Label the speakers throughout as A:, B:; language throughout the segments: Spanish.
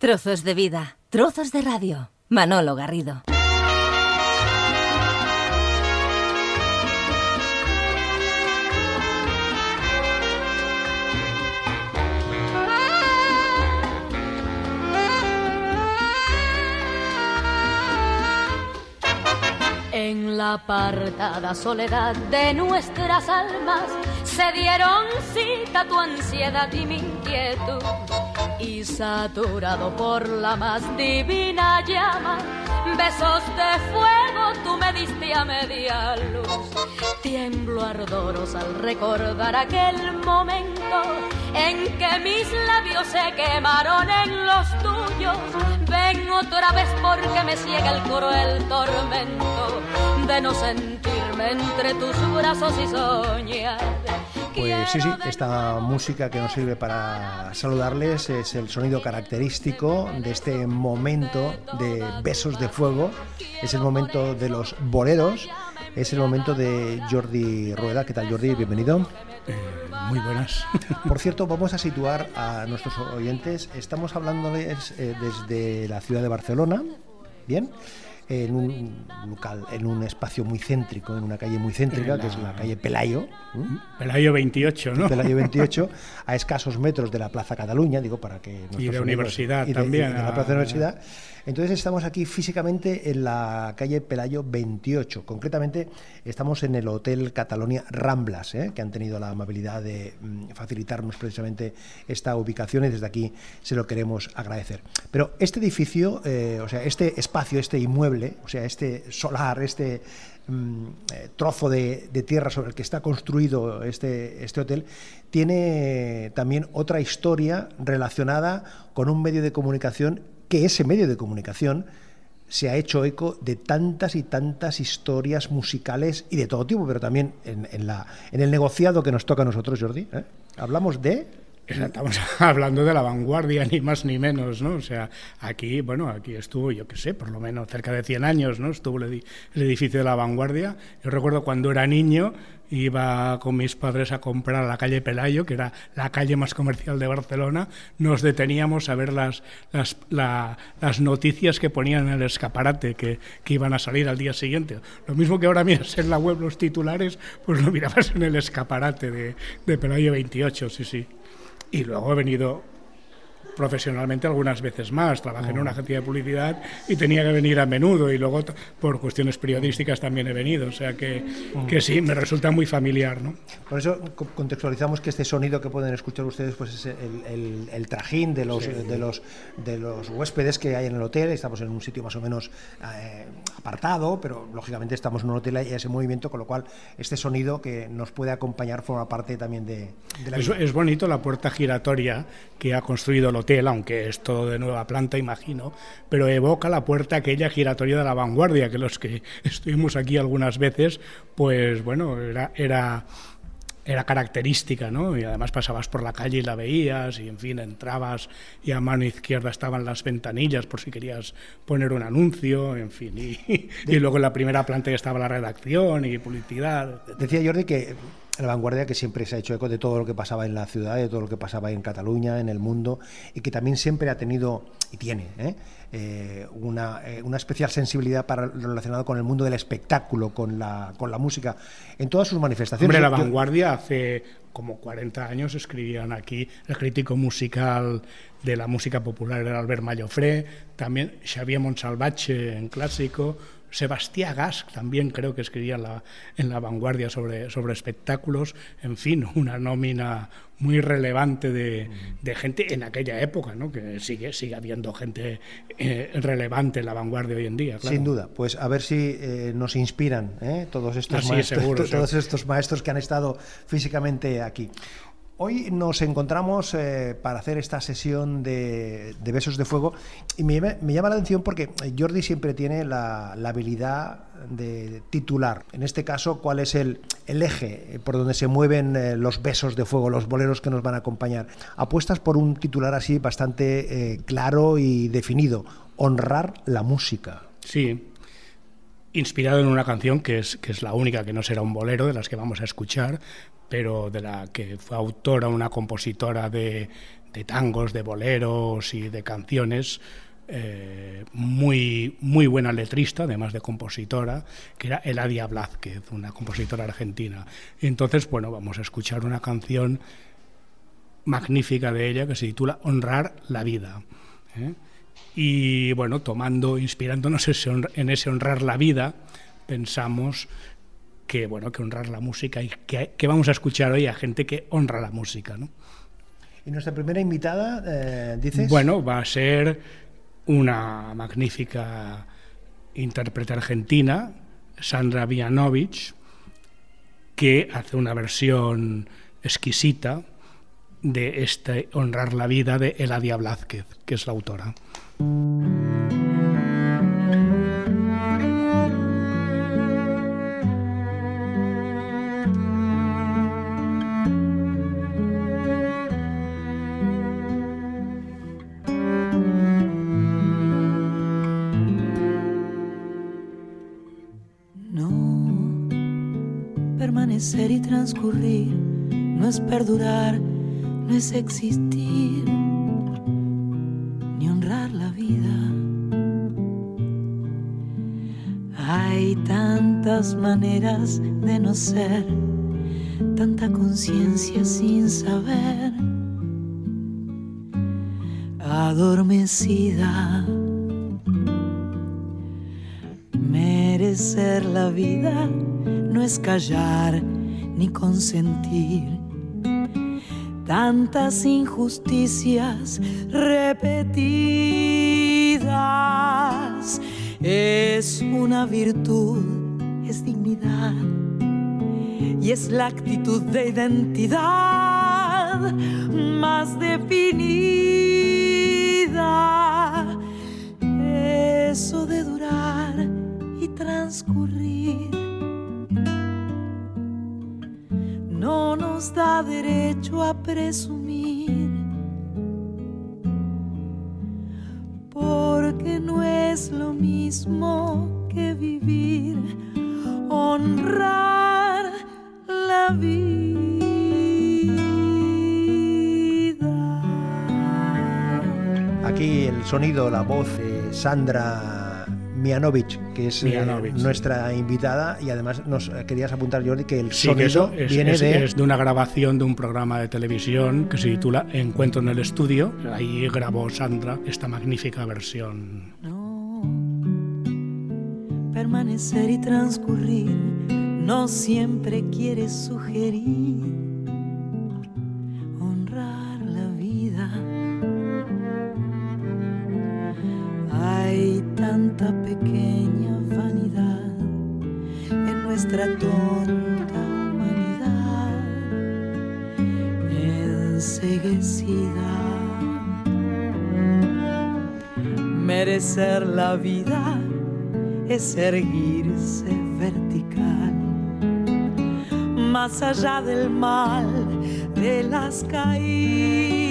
A: Trozos de vida, trozos de radio. Manolo Garrido.
B: En la apartada soledad de nuestras almas se dieron cita tu ansiedad y mi inquietud. Y saturado por la más divina llama, besos de fuego tú me diste a media luz. Tiemblo ardorosa al recordar aquel momento en que mis labios se quemaron en los tuyos. Ven otra vez porque me ciega el cruel tormento de no sentirme entre tus brazos y soñar.
C: Pues sí, sí, esta música que nos sirve para saludarles es el sonido característico de este momento de besos de fuego, es el momento de los boleros, es el momento de Jordi Rueda. ¿Qué tal Jordi? Bienvenido.
D: Eh, muy buenas.
C: Por cierto, vamos a situar a nuestros oyentes. Estamos hablándoles eh, desde la ciudad de Barcelona, ¿bien? En un local, en un espacio muy céntrico, en una calle muy céntrica, que es la calle Pelayo.
D: Pelayo 28, ¿no?
C: Pelayo 28, a escasos metros de la Plaza Cataluña, digo, para que...
D: Y de universidad también.
C: de la Plaza de la Universidad. Entonces estamos aquí físicamente en la calle Pelayo 28. Concretamente estamos en el Hotel Catalonia Ramblas, ¿eh? que han tenido la amabilidad de mm, facilitarnos precisamente esta ubicación y desde aquí se lo queremos agradecer. Pero este edificio, eh, o sea, este espacio, este inmueble, o sea, este solar, este mm, eh, trozo de, tierra sobre el que está construido este, este hotel, tiene también otra historia relacionada con un medio de comunicación que ese medio de comunicación se ha hecho eco de tantas y tantas historias musicales y de todo tipo, pero también en, la, en el negociado que nos toca a nosotros, Jordi. ¿eh? Hablamos de
D: Estamos hablando de la vanguardia, ni más ni menos, ¿no? O sea, aquí, bueno, aquí estuvo, yo qué sé, por lo menos cerca de 100 años, ¿no? Estuvo el, edificio de la vanguardia. Yo recuerdo cuando era niño, iba con mis padres a comprar a la calle Pelayo, que era la calle más comercial de Barcelona, nos deteníamos a ver las, noticias que ponían en el escaparate que, iban a salir al día siguiente. Lo mismo que ahora miras en la web los titulares, pues lo mirabas en el escaparate de, de Pelayo 28, sí, sí. Y luego he venido profesionalmente algunas veces más. Trabajé en una agencia de publicidad y tenía que venir a menudo y luego por cuestiones periodísticas también he venido. O sea que, que sí, me resulta muy familiar. ¿no?
C: Por eso contextualizamos que este sonido que pueden escuchar ustedes pues es el, el, trajín de los, de, los, de los huéspedes que hay en el hotel. Estamos en un sitio más o menos eh, apartado, pero lógicamente estamos en un hotel y hay ese movimiento, con lo cual este sonido que nos puede acompañar forma parte también de, de la...
D: Es, es bonito la puerta giratoria que ha construido el hotel aunque es todo de nueva planta, imagino, pero evoca la puerta aquella giratoria de la vanguardia, que los que estuvimos aquí algunas veces, pues bueno, era, era era característica, ¿no? Y además pasabas por la calle y la veías, y en fin, entrabas y a mano izquierda estaban las ventanillas por si querías poner un anuncio, en fin, y, y luego en la primera planta ya estaba la redacción y publicidad.
C: Decía Jordi que la vanguardia que siempre se ha hecho eco de todo lo que pasaba en la ciudad, de todo lo que pasaba en Cataluña, en el mundo, y que también siempre ha tenido y tiene ¿eh? Eh, una, eh, una, especial sensibilidad para, relacionada con el mundo del espectáculo, con la, con la música, en todas sus manifestaciones.
D: Hombre, la vanguardia hace como 40 años escribían aquí el crítico musical de la música popular era Albert Mallofré, también Xavier Monsalvache en clásico, Sebastián Gas también creo que escribía en la, en la vanguardia sobre, sobre espectáculos, en fin, una nómina muy relevante de, de gente en aquella época, ¿no? que sigue, sigue habiendo gente eh, relevante en la vanguardia hoy en día.
C: Sin duda, pues a ver si eh, nos inspiran ¿eh? todos, estos maestros, todos estos maestros que han estado físicamente aquí. Hoy nos encontramos eh, para hacer esta sesión de, Besos de Fuego y me, llama la atención porque Jordi siempre tiene la, habilidad de titular. En este caso, ¿cuál es el, eje por donde se mueven eh, los besos de fuego, los boleros que nos van a acompañar? Apuestas por un titular así bastante eh, claro y definido, honrar la música.
D: Sí, inspirado en una canción que es, que es la única que no será un bolero de las que vamos a escuchar, pero de la que fue autora una compositora de, tangos, de boleros y de canciones eh, muy, muy buena letrista, además de compositora, que era Eladia Blázquez, una compositora argentina. entonces, bueno, vamos a escuchar una canción magnífica de ella que se titula Honrar la vida. ¿eh? Y bueno, tomando, inspirándonos en ese honrar la vida, pensamos que bueno, que honrar la música y que, que vamos a escuchar hoy a gente que honra la música, ¿no?
C: Y nuestra primera invitada, eh, dices.
D: Bueno, va a ser una magnífica intérprete argentina, Sandra Vianovich, que hace una versión exquisita de este Honrar la vida de Eladia Blázquez, que es la autora.
E: Ser y transcurrir, no es perdurar, no es existir, ni honrar la vida. Hay tantas maneras de no ser, tanta conciencia sin saber, adormecida. Merecer la vida no es callar ni consentir tantas injusticias repetidas. Es una virtud, es dignidad y es la actitud de identidad más definida. Eso de durar y transcurrir nos da derecho a presumir, porque no es lo mismo que vivir, honrar la vida.
C: Aquí el sonido, la voz de Sandra Mianovich, que es eh, nuestra invitada, y además nos querías apuntar, Jordi, que el sonido viene de...
D: es de una grabación de un programa de televisión que se titula Encuentro en el estudio. Ahí grabó Sandra esta magnífica versión.
E: No, permanecer y transcurrir no siempre quiere sugerir tanta pequeña vanidad en nuestra tonta humanidad enseguecida. Merecer la vida es erguirse vertical, más allá del mal de las caídas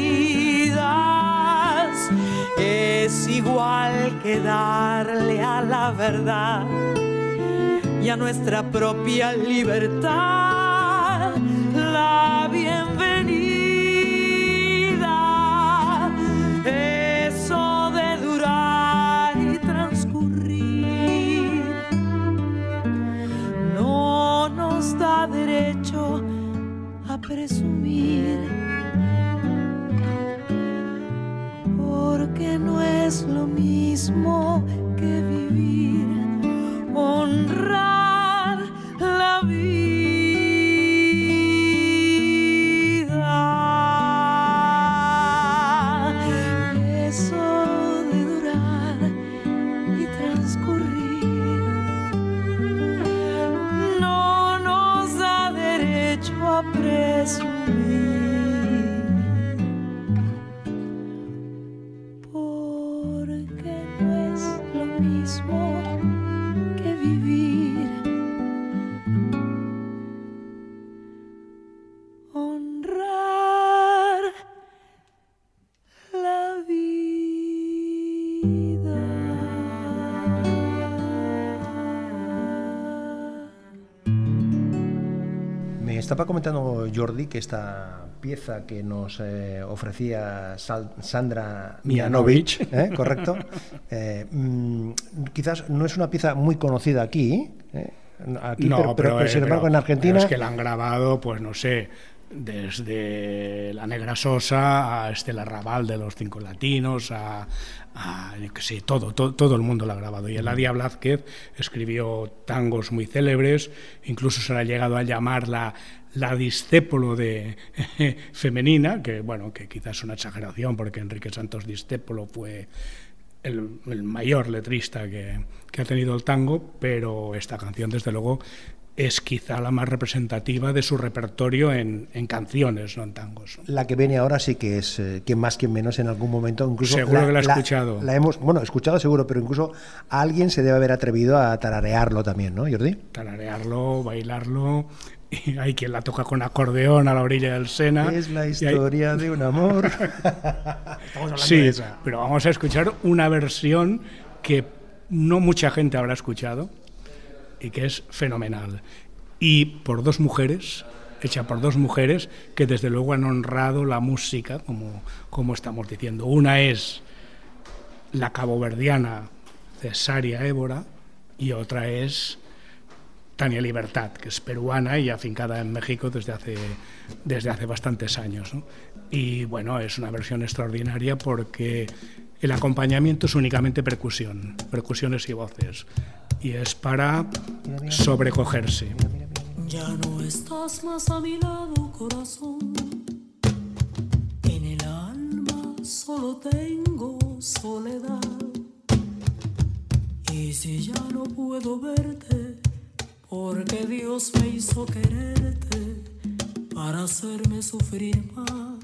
E: es igual que darle a la verdad y a nuestra propia libertad
C: estaba comentando Jordi que esta pieza que nos eh, ofrecía Sandra Mianovich, ¿eh? correcto, mm, quizás no es una pieza muy conocida aquí, aquí
D: no,
C: pero, sin embargo en Argentina...
D: es que la han grabado, pues no sé, desde La Negra Sosa a Estela Raval de los Cinco Latinos, a, que sé, todo, todo, el mundo la ha grabado. Y Eladia Blázquez escribió tangos muy célebres, incluso se le ha llegado a llamar la, la discépolo de femenina, que bueno, que quizás es una exageración porque Enrique Santos Discépolo fue el, mayor letrista que, que ha tenido el tango, pero esta canción desde luego es quizá la más representativa de su repertorio en, canciones, no en tangos.
C: La que viene ahora sí que es, eh, que más que menos en algún momento, incluso...
D: Seguro que la ha escuchado.
C: La, hemos, bueno, escuchado seguro, pero incluso alguien se debe haber atrevido a tararearlo también, ¿no, Jordi?
D: Tararearlo, bailarlo, y hay quien la toca con acordeón a la orilla del Sena.
C: Es la historia de un amor.
D: sí, pero vamos a escuchar una versión que no mucha gente habrá escuchado y que es fenomenal. Y por dos mujeres, hecha por dos mujeres que desde luego han honrado la música, como, como estamos diciendo. Una es la caboverdiana Cesaria Évora y otra es Tania Libertad, que es peruana y afincada en México desde hace, desde hace bastantes años. Y bueno, es una versión extraordinaria porque el acompañamiento es únicamente percusión, percusiones y voces y es para sobrecogerse.
F: Ya no estás más a mi lado, corazón. En el alma solo tengo soledad. Y si ya no puedo verte, porque Dios me hizo quererte para hacerme sufrir más.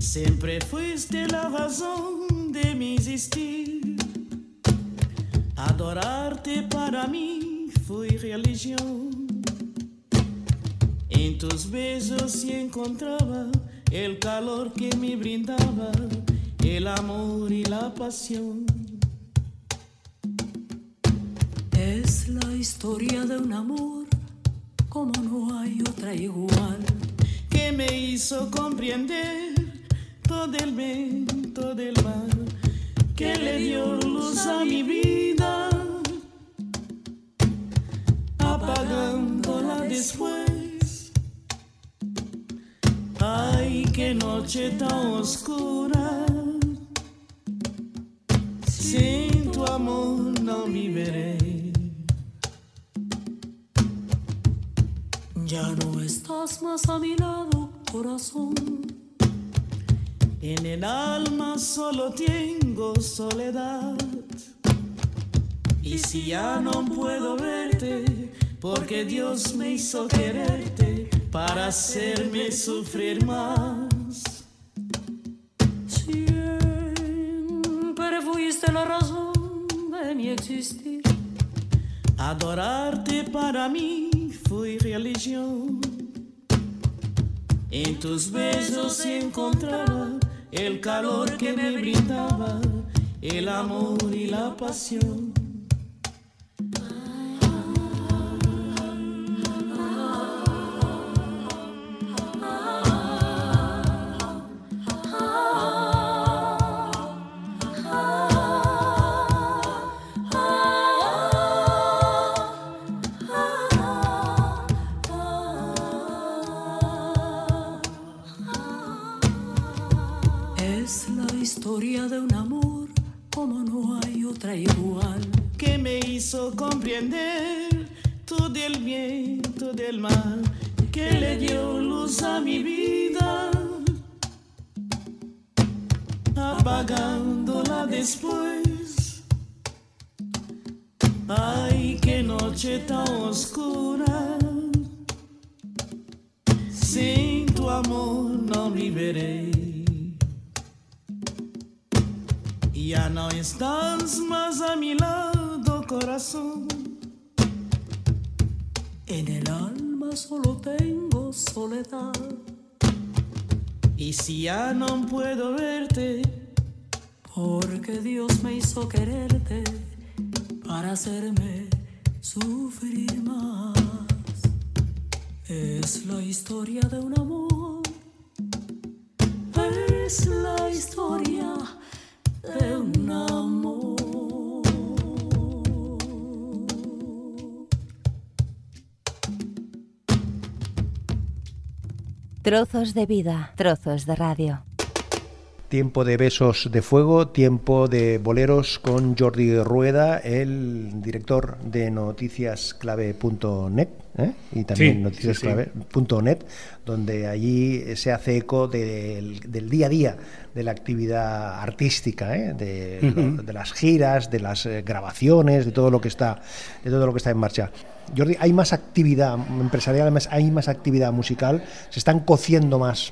F: Siempre fuiste la razón de mi existir Adorarte para mí fue religión. En tus besos sí encontraba el calor que me brindaba, el amor y la pasión. Es la historia de un amor como no hay otra igual, que me hizo comprender todo el bien, todo el mal, que le dio luz a mi vida apagándola después. Ay, qué noche tan oscura. Sin tu amor no viviré. Ya no estás más a mi lado, corazón. En el alma solo tengo soledad. Y si ya no puedo verte, porque Dios me hizo quererte para hacerme sufrir más. Siempre fuiste la razón de mi existir. Adorarte para mí fue religión. En tus besos encontraba el calor que me brindaba, el amor y la pasión. que le dio luz a mi vida, apagándola después. Ay, qué noche tan oscura. Sin tu amor no liberé. Ya no estás más a mi lado, corazón.
G: En el alma solo tengo soledad.
F: Y si ya no puedo verte,
G: porque Dios me hizo quererte para hacerme sufrir más.
E: Es la historia de un amor. Es la historia de un amor.
A: Trozos de vida, trozos de radio.
C: Tiempo de besos de fuego, tiempo de boleros con Jordi Rueda, el director de noticiasclave.net ¿eh? y también
D: Sí,
C: noticiasclave.net, donde allí se hace eco del, del día a día de la actividad artística, ¿eh? de, de las giras, de las eh, grabaciones, de todo lo que está, de todo lo que está en marcha. Jordi, hay más actividad empresarial, hay más actividad musical, se están cociendo más,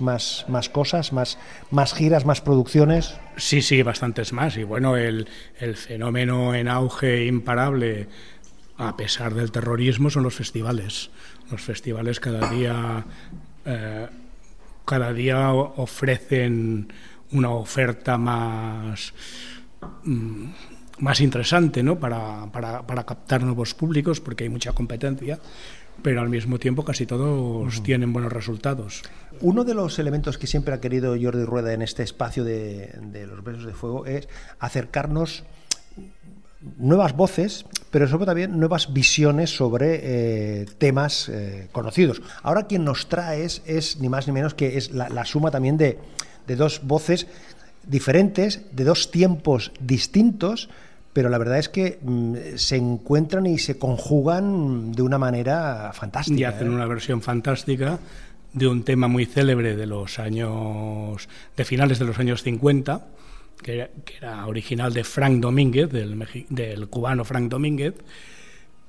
C: cosas, más, giras, más producciones.
D: Sí, sí, bastantes más. Y bueno, el, fenómeno en auge imparable, a pesar del terrorismo, son los festivales. Los festivales cada día, eh, cada día ofrecen una oferta más, mm, más interesante ¿no? para, para, para captar nuevos públicos, porque hay mucha competencia, pero al mismo tiempo casi todos tienen buenos resultados.
C: Uno de los elementos que siempre ha querido Jordi Rueda en este espacio de, de los besos de fuego es acercarnos nuevas voces, pero sobre todo también nuevas visiones sobre eh, temas eh, conocidos. Ahora quien nos trae es, es ni más ni menos que es la, la suma también de, de dos voces diferentes, de dos tiempos distintos, pero la verdad es que mm, se encuentran y se conjugan de una manera fantástica.
D: y hacen
C: ¿eh?
D: una versión fantástica de un tema muy célebre de los años de finales de los años 50 que, que era original de Frank Domínguez del, mexi- del cubano Frank Domínguez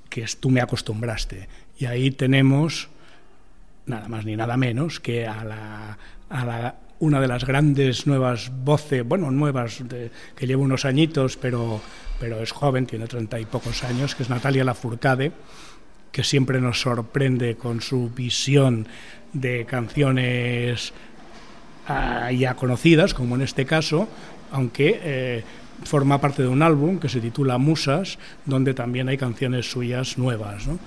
D: que es Tú me acostumbraste y ahí tenemos nada más ni nada menos que a la, a la- una de las grandes nuevas voces, bueno, nuevas, de- que lleva unos añitos, pero, pero es joven, tiene treinta y pocos años, que es Natalia Lafourcade, que siempre nos sorprende con su visión de canciones ah, ya conocidas, como en este caso, aunque eh, forma parte de un álbum que se titula Musas, donde también hay canciones suyas nuevas. ¿no?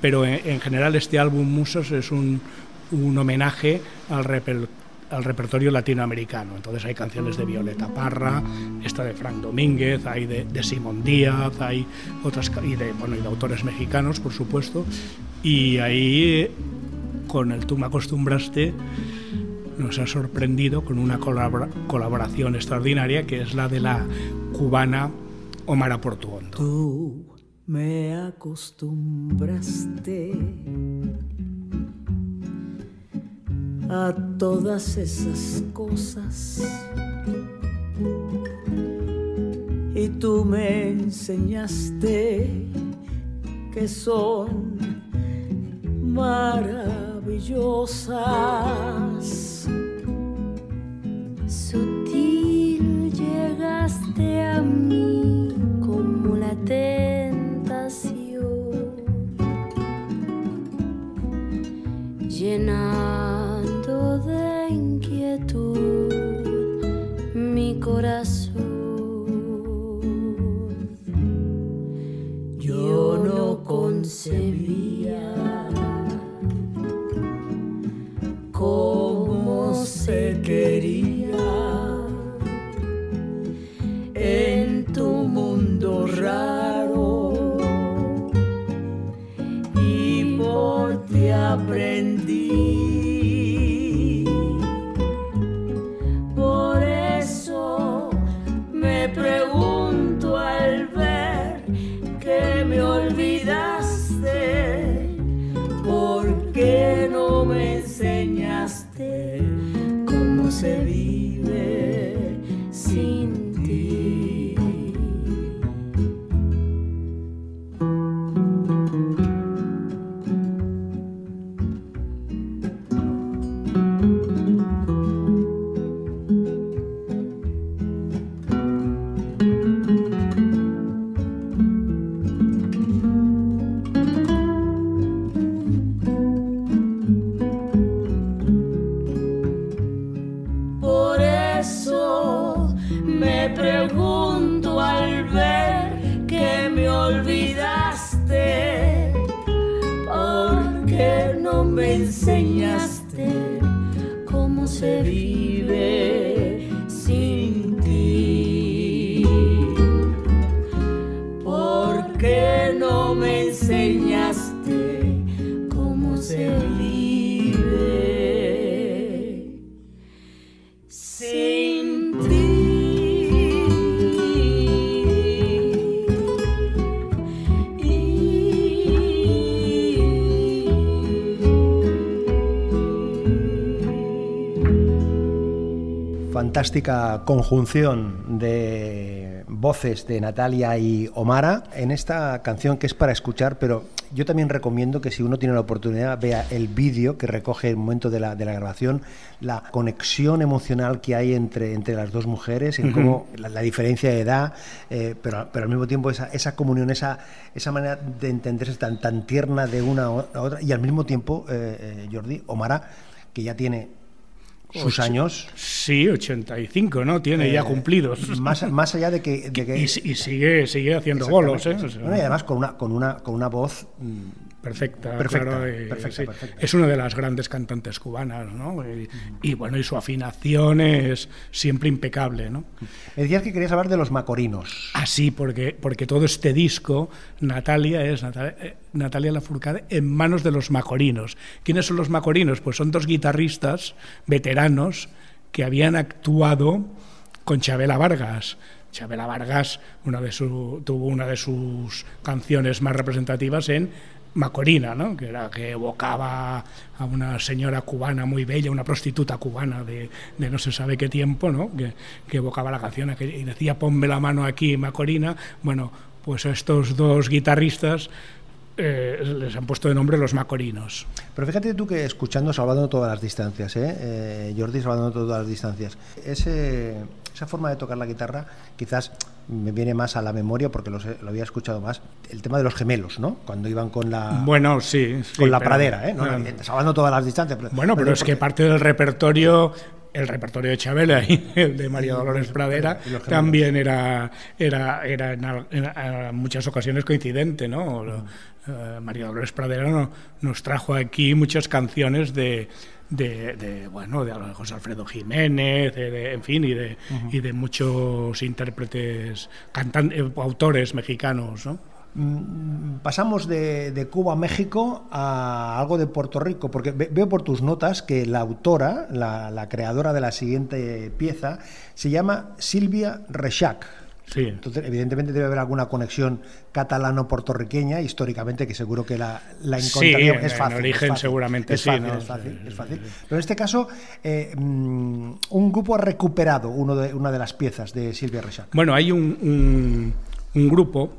D: Pero en, en general este álbum Musas es un, un homenaje al, reper- al repertorio latinoamericano. Entonces hay canciones de Violeta Parra, esta de Frank Domínguez, hay de, de Simón Díaz, hay otras y de, bueno, y de autores mexicanos, por supuesto. Y ahí, con el Tú me acostumbraste, nos ha sorprendido con una colabora- colaboración extraordinaria que es la de la cubana Omar Portuondo.
E: Tú me acostumbraste a todas esas cosas y tú me enseñaste que son maravillosas.
H: Sutil llegaste a mí como la tentación, llenando corazón.
C: Fantástica conjunción de voces de Natalia y Omara en esta canción que es para escuchar, pero yo también recomiendo que si uno tiene la oportunidad vea el vídeo que recoge el momento de la, de la grabación, la conexión emocional que hay entre, entre las dos mujeres, en cómo la, la diferencia de edad, eh, pero, pero al mismo tiempo esa, esa comunión, esa, esa manera de entenderse tan, tan tierna de una a otra, y al mismo tiempo, eh, eh, Jordi, Omara, que ya tiene sus años,
D: Sí, 85, ¿no? Tiene
C: eh,
D: ya cumplidos.
C: Más, más allá de que... de que-
D: Y, y sigue, sigue haciendo bolos, ¿eh? O sea,
C: Bueno, y además con una, con una, con una voz mm,
D: perfecta,
C: Perfecta,
D: claro, y-
C: perfecta,
D: sí.
C: perfecta.
D: Es una de las grandes cantantes cubanas, ¿no? Y, y, bueno, y su afinación es siempre impecable, ¿no?
C: Me decías que querías hablar de los macorinos.
D: Así, porque, porque todo este disco, Natalia es Natalia, eh, Natalia Lafourcade en manos de los macorinos. ¿Quiénes son los macorinos? Pues son dos guitarristas veteranos que habían actuado con Chabela Vargas. Chabela Vargas una de su, tuvo una de sus canciones más representativas en Macorina, ¿no? que era que evocaba a una señora cubana muy bella, una prostituta cubana de, de no se sabe qué tiempo, ¿no? que, que evocaba la canción aquella y decía ponme la mano aquí, Macorina. Bueno, pues a estos dos guitarristas eh, les han puesto de nombre los Macorinos.
C: Pero fíjate tú que escuchando, salvando todas las distancias, ¿eh? Eh, Jordi salvando todas las distancias, ese, esa forma de tocar la guitarra quizás me viene más a la memoria porque lo, había escuchado más, el tema de los gemelos, ¿no? Cuando iban con la,
D: Bueno, sí. sí,
C: con la
D: pero-
C: pradera, ¿eh? No,
D: Ah.
C: no, salvando todas las distancias.
D: Bueno, pero es que parte del repertorio, el repertorio de Chabela y el de María Dolores Pradera también era, era, era en, muchas ocasiones coincidente, ¿no? Lo- eh, María Dolores Pradera no- nos trajo aquí muchas canciones de, de, de, bueno, de José Alfredo Jiménez, de- de- en fin, y de, y de muchos intérpretes, cantan, eh, autores mexicanos, ¿no?
C: Mm, Pasamos de, de Cuba a México a algo de Puerto Rico, porque ve- veo por tus notas que la autora, la, la creadora de la siguiente pieza, se llama Silvia Rechac.
D: Sí.
C: Entonces, evidentemente debe haber alguna conexión catalano-puertorriqueña históricamente, que seguro que la, la
D: Sí,
C: encontraríamos.
D: en-
C: es
D: en
C: fácil.
D: origen
C: es fácil,
D: seguramente
C: es
D: sí,
C: fácil,
D: ¿no?
C: Es fácil, es. Pero en este caso, eh, mm, un grupo ha recuperado uno de, una de las piezas de Silvia Rechac.
D: Bueno, hay un, un- un grupo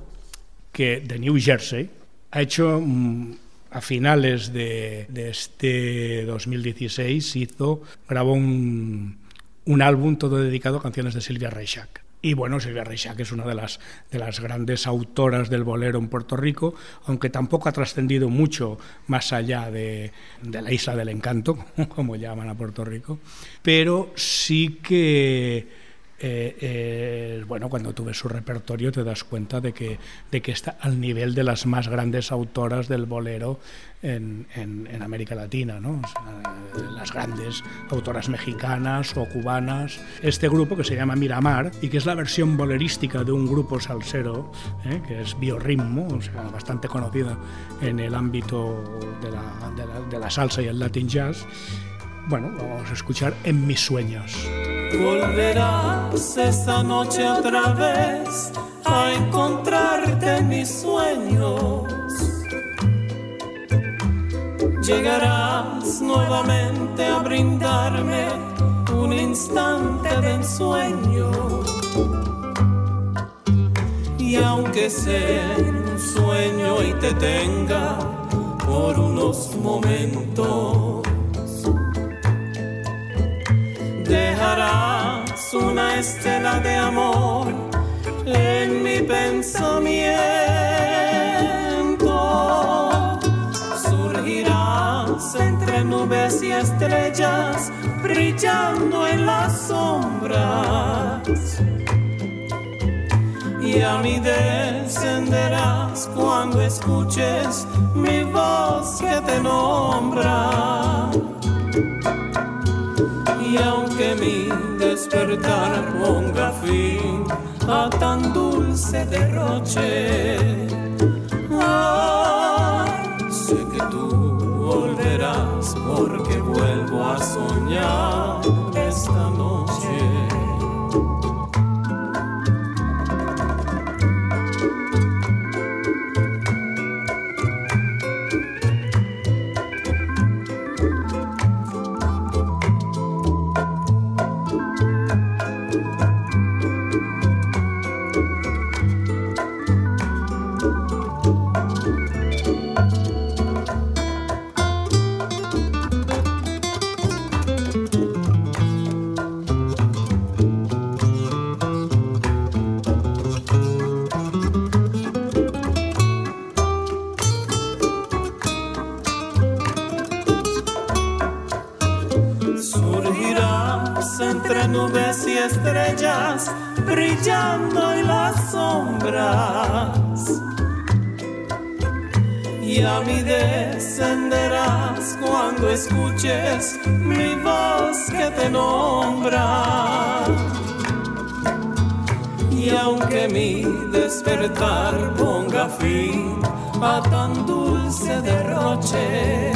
D: que de New Jersey ha hecho mm, a finales de, de este 2016 hizo grabó un, un álbum todo dedicado a canciones de Silvia Rechac. Y bueno, Silvia Rechac es una de las, de las grandes autoras del bolero en Puerto Rico, aunque tampoco ha trascendido mucho más allá de, de la isla del encanto, como llaman a Puerto Rico, pero sí que eh, eh, bueno, cuando tú ves su repertorio te das cuenta de que, de que está al nivel de las más grandes autoras del bolero en, en- en América Latina, ¿no? O sea, eh, las grandes autoras mexicanas o cubanas. Este grupo que se llama Miramar y que es la versión bolerística de un grupo salsero, ¿eh? que es Biorritmo, o sea, bastante conocida en el ámbito de la, de la- de la salsa y el Latin jazz. Bueno, vamos a escuchar En mis sueños.
E: Volverás esta noche otra vez a encontrarte en mis sueños. Llegarás nuevamente a brindarme un instante de ensueño. Y aunque sea un sueño y te tenga por unos momentos, dejarás una estela de amor en mi pensamiento. Surgirás entre nubes y estrellas brillando en las sombras. Y
I: a mí descenderás cuando escuches mi voz que te nombra. Y mi despertar ponga fin a tan dulce derroche, sé que tú volverás porque vuelvo a soñar Y a mí descenderás cuando escuches mi voz que te nombra. Y aunque mi despertar ponga fin a tan dulce derroche,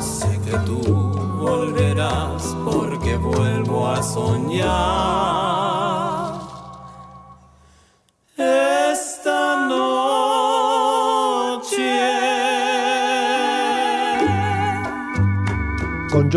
I: sé que tú volverás porque vuelvo a soñar.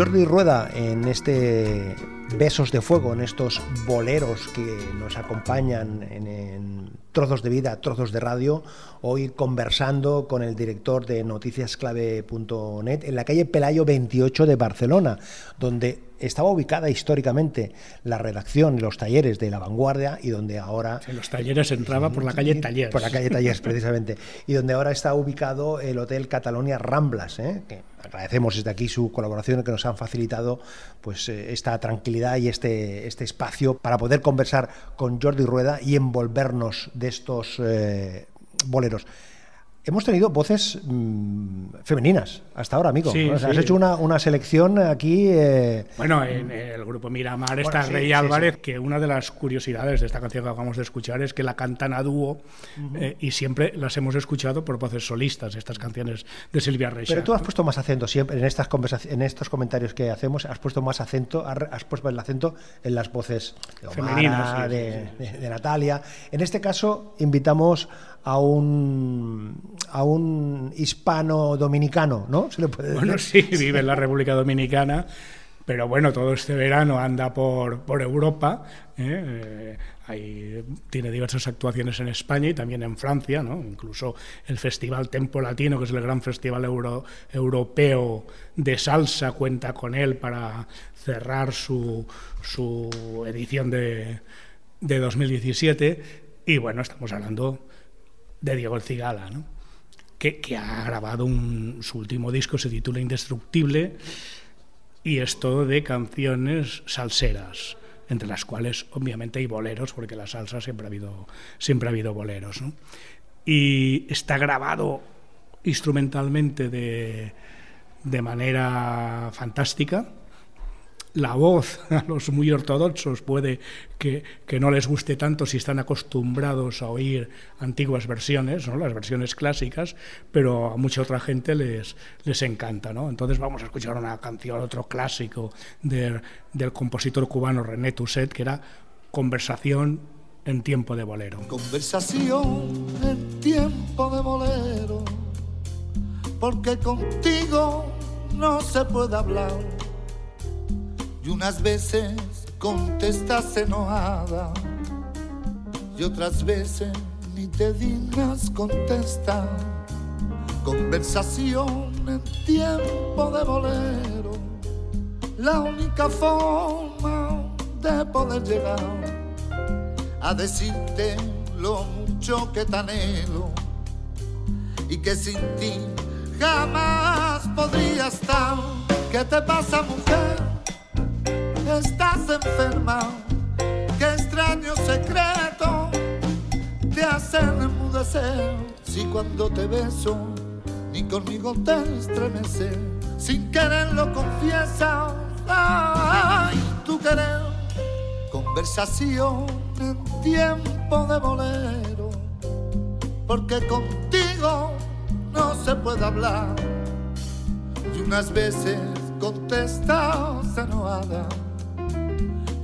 C: Jordi Rueda en este Besos de Fuego, en estos boleros que nos acompañan en, en Trozos de Vida, Trozos de Radio, hoy conversando con el director de noticiasclave.net en la calle Pelayo 28 de Barcelona, donde estaba ubicada históricamente la redacción y los talleres de La Vanguardia y donde ahora...
D: En los talleres entraba por la calle Talleres.
C: Por la calle Talleres, precisamente. y donde ahora está ubicado el Hotel Catalonia Ramblas, ¿eh? que agradecemos desde aquí su colaboración que nos han facilitado pues eh, esta tranquilidad y este, este espacio para poder conversar con Jordi Rueda y envolvernos de estos eh, boleros. Hemos tenido voces mmm, femeninas hasta ahora, amigo.
D: Sí,
C: o sea,
D: sí.
C: Has hecho una, una selección aquí. Eh...
D: Bueno, en el grupo Miramar
C: Bueno,
D: está
C: sí,
D: Rey Álvarez, que una de las curiosidades de esta canción que acabamos de escuchar es que la cantan a dúo eh, y siempre las hemos escuchado por voces solistas, estas canciones de Silvia Reixa.
C: Pero tú has puesto más acento siempre en estas conversaciones, en estos comentarios que hacemos, has puesto más acento, has puesto el acento en las voces de
D: Femeninas,
C: de Natalia. En este caso invitamos a un a un hispano dominicano, ¿no? Se le puede decir.
D: Bueno, sí, vive en la República Dominicana, pero bueno, todo este verano anda por, por Europa. ¿eh? Eh, tiene diversas actuaciones en España y también en Francia, ¿no? Incluso el Festival Tempo Latino, que es el gran festival euro- europeo de salsa, cuenta con él para cerrar su, su edición de, de 2017. Y bueno, estamos hablando de Diego El Cigala, ¿no? que, ha grabado un, su último disco, se titula Indestructible, y es todo de canciones salseras, entre las cuales obviamente hay boleros, porque la salsa siempre ha habido, siempre ha habido boleros. ¿no? Y está grabado instrumentalmente de, de manera fantástica. La voz a los muy ortodoxos puede que, que, no les guste tanto si están acostumbrados a oír antiguas versiones, ¿no? las versiones clásicas, pero a mucha otra gente les, les encanta. ¿no? Entonces vamos a escuchar una canción, otro clásico de, del compositor cubano René Tusset, que era Conversación en tiempo de bolero.
J: Conversación en tiempo de bolero, porque contigo no se puede hablar. Y unas veces contestas enojada, y otras veces ni te dignas contestar. Conversación en tiempo de bolero, la única forma de poder llegar a decirte lo mucho que te anhelo y que sin ti jamás podría estar. ¿Qué te pasa, mujer? estás enferma, qué extraño secreto te hace enmudecer. Si cuando te beso, ni conmigo te estremece, sin querer lo confiesas, ay, tu querer, conversación en tiempo de bolero, porque contigo no se puede hablar, y unas veces contestas enojada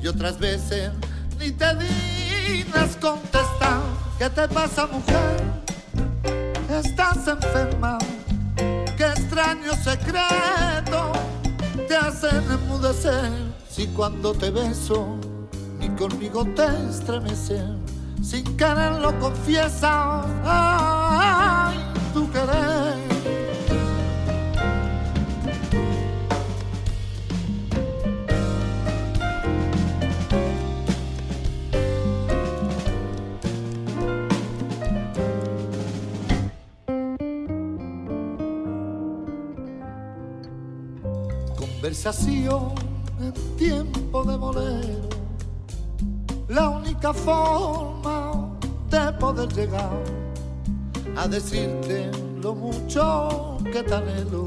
J: y otras veces ni te dignas contestar. ¿Qué te pasa, mujer? Estás enferma. Qué extraño secreto te hacen enmudecer. Si cuando te beso, ni conmigo te estremece. Sin querer lo confiesas. Ay, tu querer conversación en tiempo de bolero, la única forma de poder llegar a decirte lo mucho que te anhelo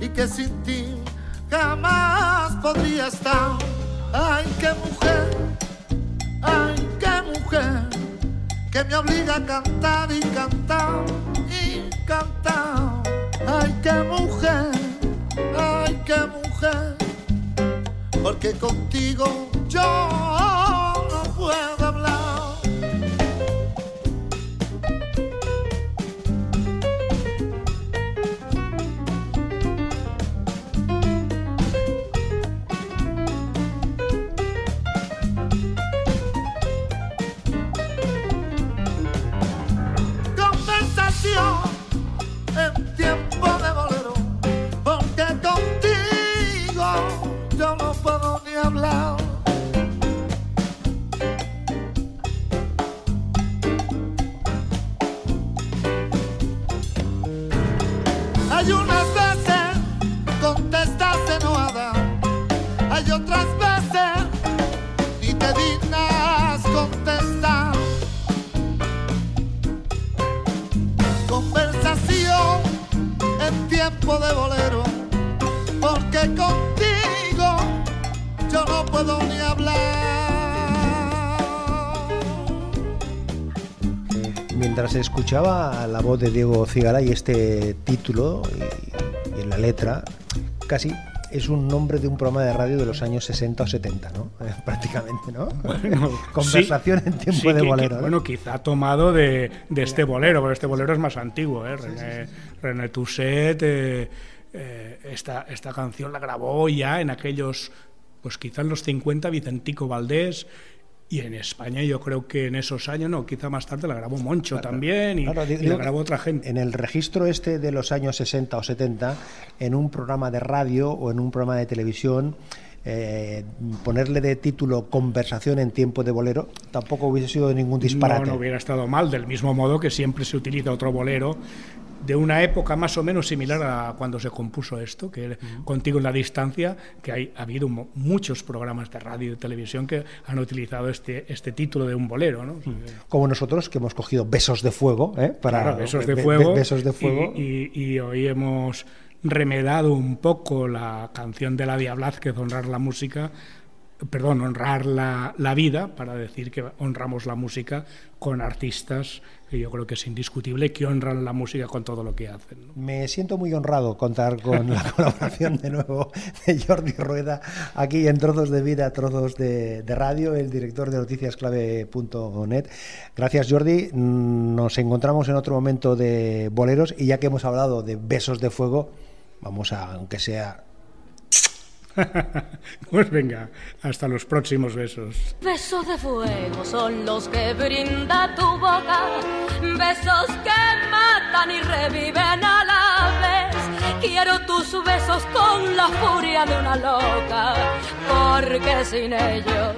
J: y que sin ti jamás podría estar. Ay, qué mujer, ay, qué mujer, que me obliga a cantar y cantar y cantar. Ay, qué mujer mujer, porque contigo yo
C: escuchaba la voz de Diego Cigala y este título y, y en la letra, casi es un nombre de un programa de radio de los años 60 o 70, ¿no? Eh, prácticamente, ¿no?
D: Bueno,
C: Conversación
D: sí,
C: en tiempo
D: sí,
C: de bolero.
D: que-
C: ¿no?
D: bueno, quizá tomado de, de este bolero, pero este bolero es más antiguo, ¿eh? René, René Toussaint, eh, eh, esta, esta canción la grabó ya en aquellos, pues quizá en los 50, Vicentico Valdés, y en España yo creo que en esos años, no, quizá más tarde la grabó Moncho también, y,
C: Claro,
D: y
C: digo
D: la grabó otra gente.
C: En el registro este de los años 60 o 70, en un programa de radio o en un programa de televisión, eh, ponerle de título Conversación en tiempo de bolero tampoco hubiese sido ningún disparate.
D: No, no hubiera estado mal, del mismo modo que siempre se utiliza otro bolero de una época más o menos similar a cuando se compuso esto, que era Contigo en la distancia, que hay, ha habido muchos programas de radio y televisión que han utilizado este, este título de un bolero, ¿no?
C: Como nosotros, que hemos cogido Besos de Fuego, ¿eh? para
D: Claro, besos de
C: be- be-
D: fuego.
C: besos de
D: y-
C: fuego.
D: Y, y hoy hemos remedado un poco la canción de la Blázquez, honrar la música, perdón, honrar la, la vida, para decir que honramos la música con artistas que yo creo que es indiscutible que honran la música con todo lo que hacen.
C: Me siento muy honrado contar con la colaboración de nuevo de Jordi Rueda aquí en Trozos de Vida, Trozos de, de Radio, el director de noticiasclave.net. Gracias Jordi, nos encontramos en otro momento de boleros y ya que hemos hablado de besos de fuego, vamos a, aunque sea
D: Pues venga, hasta los próximos besos.
B: Besos de fuego son los que brinda tu boca, besos que matan y reviven a la vez. Quiero tus besos con la furia de una loca, porque sin ellos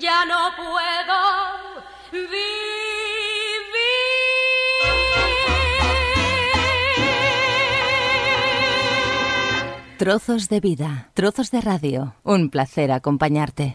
B: ya no puedo vivir.
A: Trozos de vida, trozos de radio. Un placer acompañarte.